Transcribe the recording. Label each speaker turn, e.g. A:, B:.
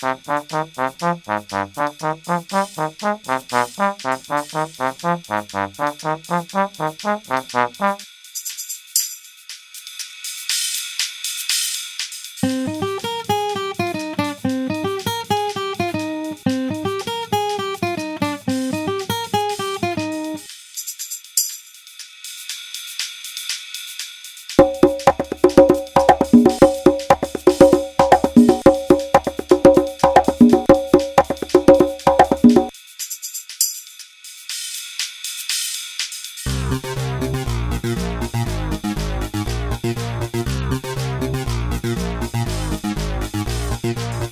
A: Bye. Bye.